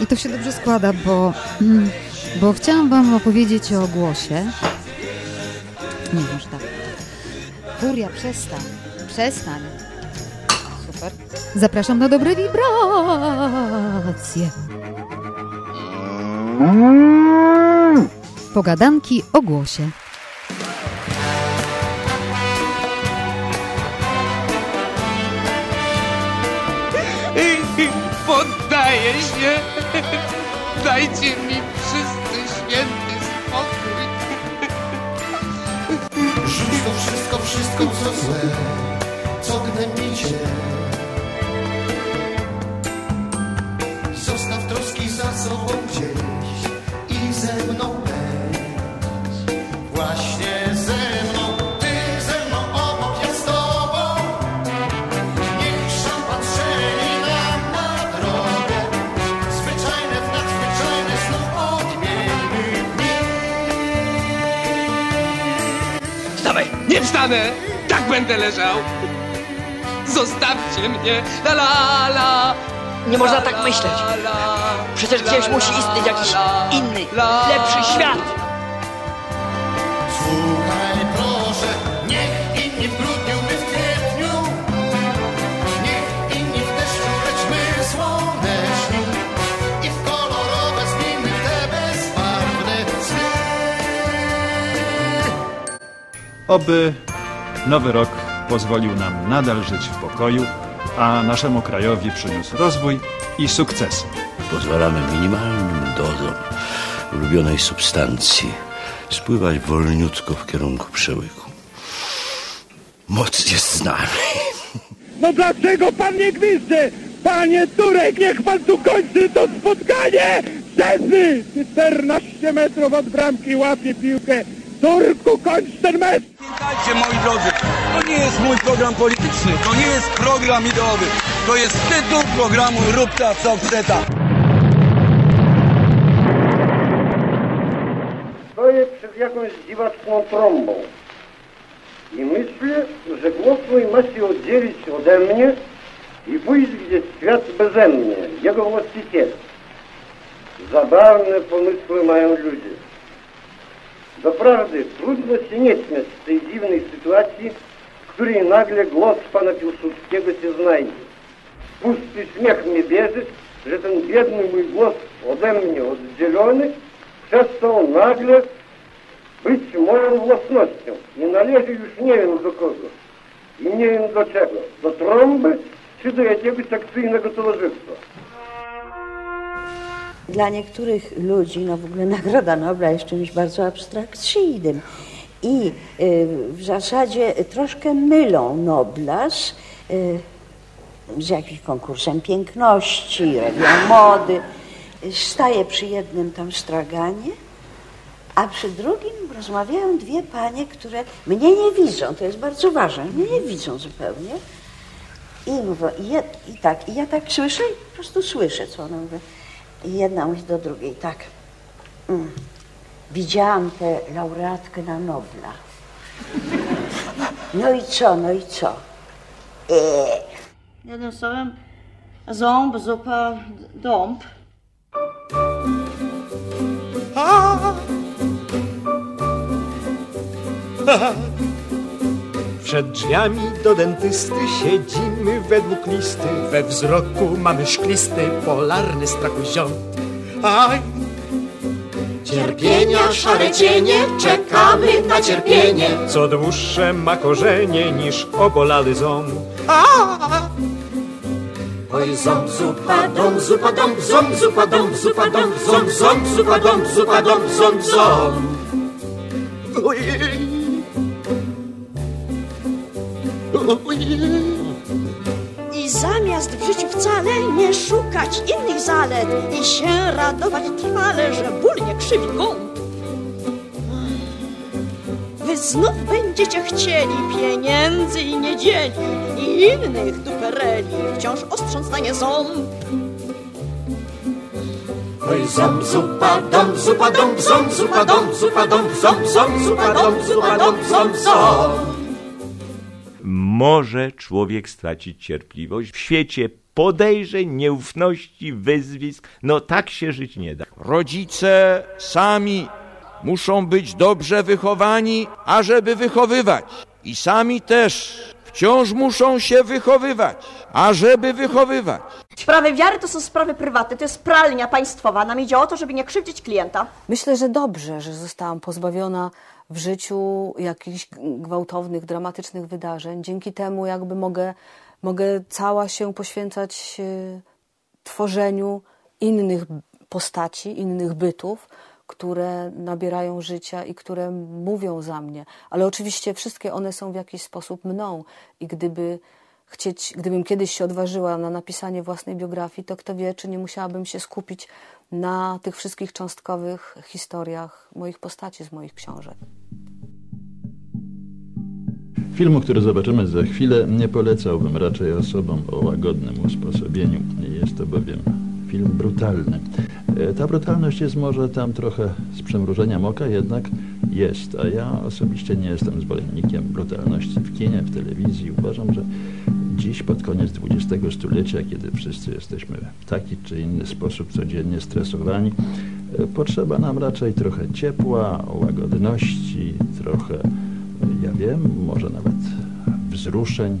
I to się dobrze składa, bo, mm, bo chciałam Wam opowiedzieć o głosie. Nie, może tak. Furia, przestań. Przestań. Super. Zapraszam na dobre wibracje. Pogadanki o głosie. Poddaję się. Dajcie mi wszyscy święty spokój. Rzuć to wszystko, wszystko co złe, co gnębicie. Nie wstanę. Tak będę leżał. Zostawcie mnie. La la la. Nie można tak myśleć. Przecież gdzieś musi istnieć jakiś inny, lepszy świat. Oby nowy rok pozwolił nam nadal żyć w pokoju, a naszemu krajowi przyniósł rozwój i sukcesy. Pozwalamy minimalnym dozom ulubionej substancji spływać wolniutko w kierunku przełyku. Moc jest z nami. No dlaczego pan nie gwizdże? Panie Turek, niech pan tu kończy to spotkanie! Szczerzy! 14 metrów od bramki łapie piłkę. Turku, kończ ten mecz! Pamiętajcie, moi drodzy, to nie jest mój program polityczny, to nie jest program ideowy. To jest tytuł programu Rób ta, co chce ta. Stoję przed jakąś dziwaczną trąbą i myślę, że głos mój ma się oddzielić ode mnie i pójść gdzieś w świat beze mnie, jego właściciel. Zabawne pomysły mają ludzie. Doprawdy trudno się nie śmiać z tej dziwnej sytuacji, w której nagle głos pana Piłsudskiego się znajdzie. Pusty śmiech mnie bierze, że ten biedny mój głos ode mnie oddzielony przestał nagle być moją własnością i należy już nie wiem do kogo i nie wiem do czego, do trąby czy do jakiegoś akcyjnego towarzystwa. Dla niektórych ludzi, no w ogóle Nagroda Nobla jest czymś bardzo abstrakcyjnym. I y, w zasadzie troszkę mylą Nobla z, y, z jakimś konkursem piękności, rewią mody. Staje przy jednym tam straganie, a przy drugim rozmawiają dwie panie, które mnie nie widzą. To jest bardzo ważne. Mnie nie widzą zupełnie. I mówią, i, je, i tak, i ja tak słyszę i po prostu słyszę, co one mówią. I jedna mówi do drugiej, tak. Mm. Widziałam tę laureatkę na Nobla. No i co, no i co? Eee. Jednym słowem, ząb, zupa, dąb. Przed drzwiami do dentysty siedzimy według listy. We wzroku mamy szklisty, polarny strachu ziom. Aj! Cierpienia, szare cienie, czekamy na cierpienie Co dłuższe ma korzenie niż obolały ząb. Oj ząb, zupa, dom, zupa, dom, ząb, zupa, dom, zupa, dom, ząb, ząb, zupa, dom, zupa, dom, ząb, ząb Ojej! Ojej! Zamiast w życiu wcale nie szukać innych zalet i się radować trwale, że ból nie krzywi gąb. Wy znów będziecie chcieli pieniędzy i niedzieli i innych dupereli, wciąż ostrząc stanie ząb. Oj ząb, zupa, dom, zupa, dom, ząb, zupa, dom, zupa, dom, ząb, ząb, zupa, dom, zupa, dom, ząb, ząb Może człowiek stracić cierpliwość w świecie podejrzeń, nieufności, wyzwisk. No tak się żyć nie da. Rodzice sami muszą być dobrze wychowani, ażeby wychowywać. I sami też wciąż muszą się wychowywać, ażeby wychowywać. Sprawy wiary to są sprawy prywatne, to jest pralnia państwowa. Nam idzie o to, żeby nie krzywdzić klienta. Myślę, że dobrze, że zostałam pozbawiona w życiu jakichś gwałtownych, dramatycznych wydarzeń. Dzięki temu jakby mogę, mogę cała się poświęcać e, tworzeniu innych postaci, innych bytów, które nabierają życia i które mówią za mnie. Ale oczywiście wszystkie one są w jakiś sposób mną i gdyby chcieć, gdybym kiedyś się odważyła na napisanie własnej biografii, to kto wie, czy nie musiałabym się skupić na tych wszystkich cząstkowych historiach moich postaci z moich książek. Filmu, który zobaczymy za chwilę, nie polecałbym raczej osobom o łagodnym usposobieniu. Jest to bowiem film brutalny. E, Ta brutalność jest może tam trochę z przymrużeniem oka, jednak jest. A ja osobiście nie jestem zwolennikiem brutalności w kinie, w telewizji. Uważam, że dziś pod koniec XX stulecia, kiedy wszyscy jesteśmy w taki czy inny sposób codziennie stresowani, e, potrzeba nam raczej trochę ciepła, łagodności, trochę, ja wiem, może nawet wzruszeń.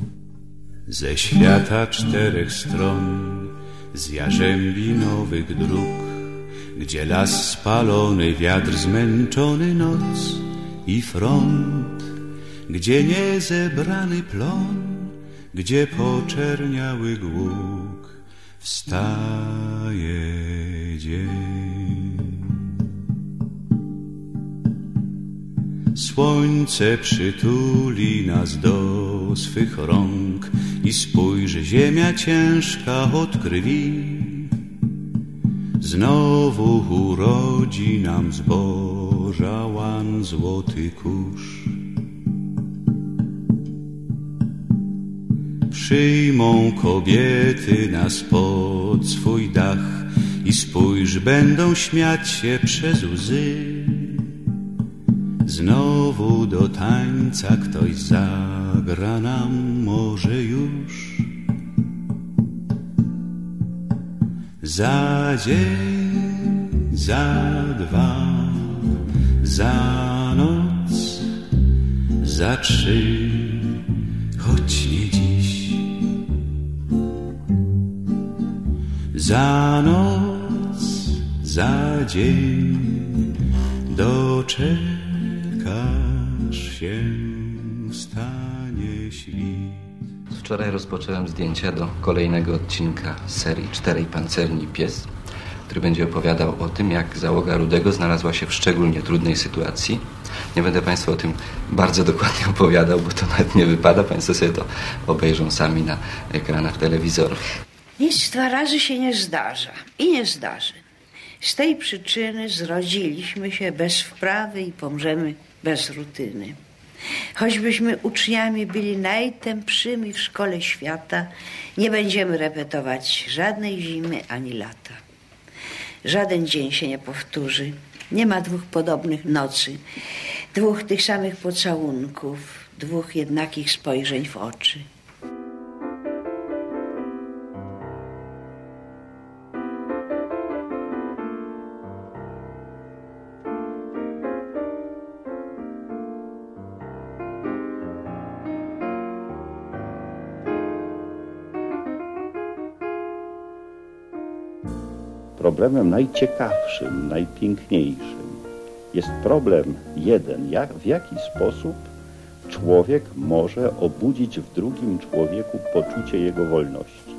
Ze świata czterech stron, z jarzębi nowych dróg, gdzie las spalony, wiatr zmęczony, noc i front, gdzie niezebrany plon, gdzie poczerniały głuk, wstaje dzień. Słońce przytuli nas do swych rąk i spójrz, ziemia ciężka od krwi. Znowu urodzi nam zboża łan złoty kurz. Przyjmą kobiety nas pod swój dach i spójrz, będą śmiać się przez łzy. Znowu do tańca ktoś zagra nam może już. Za dzień, za dwa, za noc, za trzy, choć nie Za noc, za dzień, doczekasz się, stanie świt. Wczoraj rozpocząłem zdjęcia do kolejnego odcinka serii Czterej Pancerni Pies, który będzie opowiadał o tym, jak załoga Rudego znalazła się w szczególnie trudnej sytuacji. Nie będę Państwu o tym bardzo dokładnie opowiadał, bo to nawet nie wypada. Państwo sobie to obejrzą sami na ekranach telewizorów. Nic dwa razy się nie zdarza i nie zdarzy. Z tej przyczyny zrodziliśmy się bez wprawy i pomrzemy bez rutyny. Choćbyśmy uczniami byli najtępszymi w szkole świata, nie będziemy repetować żadnej zimy ani lata. Żaden dzień się nie powtórzy. Nie ma dwóch podobnych nocy, dwóch tych samych pocałunków, dwóch jednakich spojrzeń w oczy. Problemem najciekawszym, najpiękniejszym jest problem jeden, jak, w jaki sposób człowiek może obudzić w drugim człowieku poczucie jego wolności.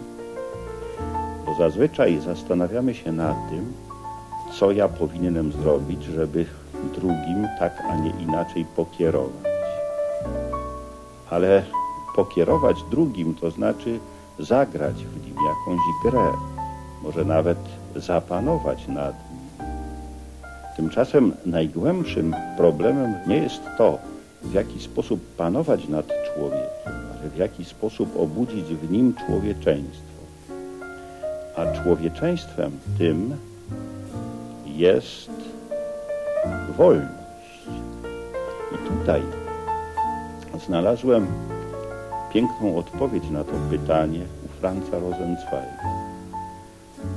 Bo zazwyczaj zastanawiamy się nad tym, co ja powinienem zrobić, żeby drugim tak, a nie inaczej pokierować. Ale pokierować drugim to znaczy zagrać w nim jakąś grę, może nawet zapanować nad nim. Tymczasem najgłębszym problemem nie jest to, w jaki sposób panować nad człowiekiem, ale w jaki sposób obudzić w nim człowieczeństwo. A człowieczeństwem tym jest wolność. I tutaj znalazłem piękną odpowiedź na to pytanie u Franza Rosenzweiga.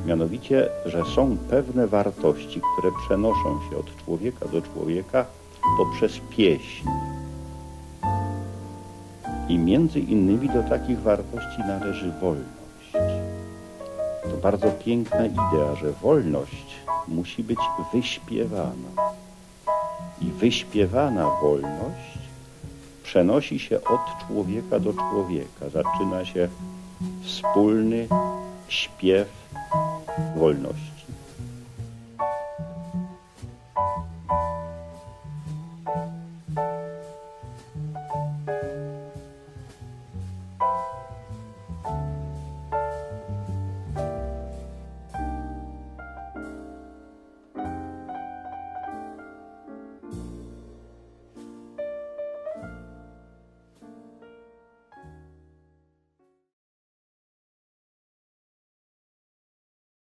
Mianowicie, że są pewne wartości, które przenoszą się od człowieka do człowieka poprzez pieśń. I między innymi do takich wartości należy wolność. To bardzo piękna idea, że wolność musi być wyśpiewana. I wyśpiewana wolność przenosi się od człowieka do człowieka. Zaczyna się wspólny śpiew wolności.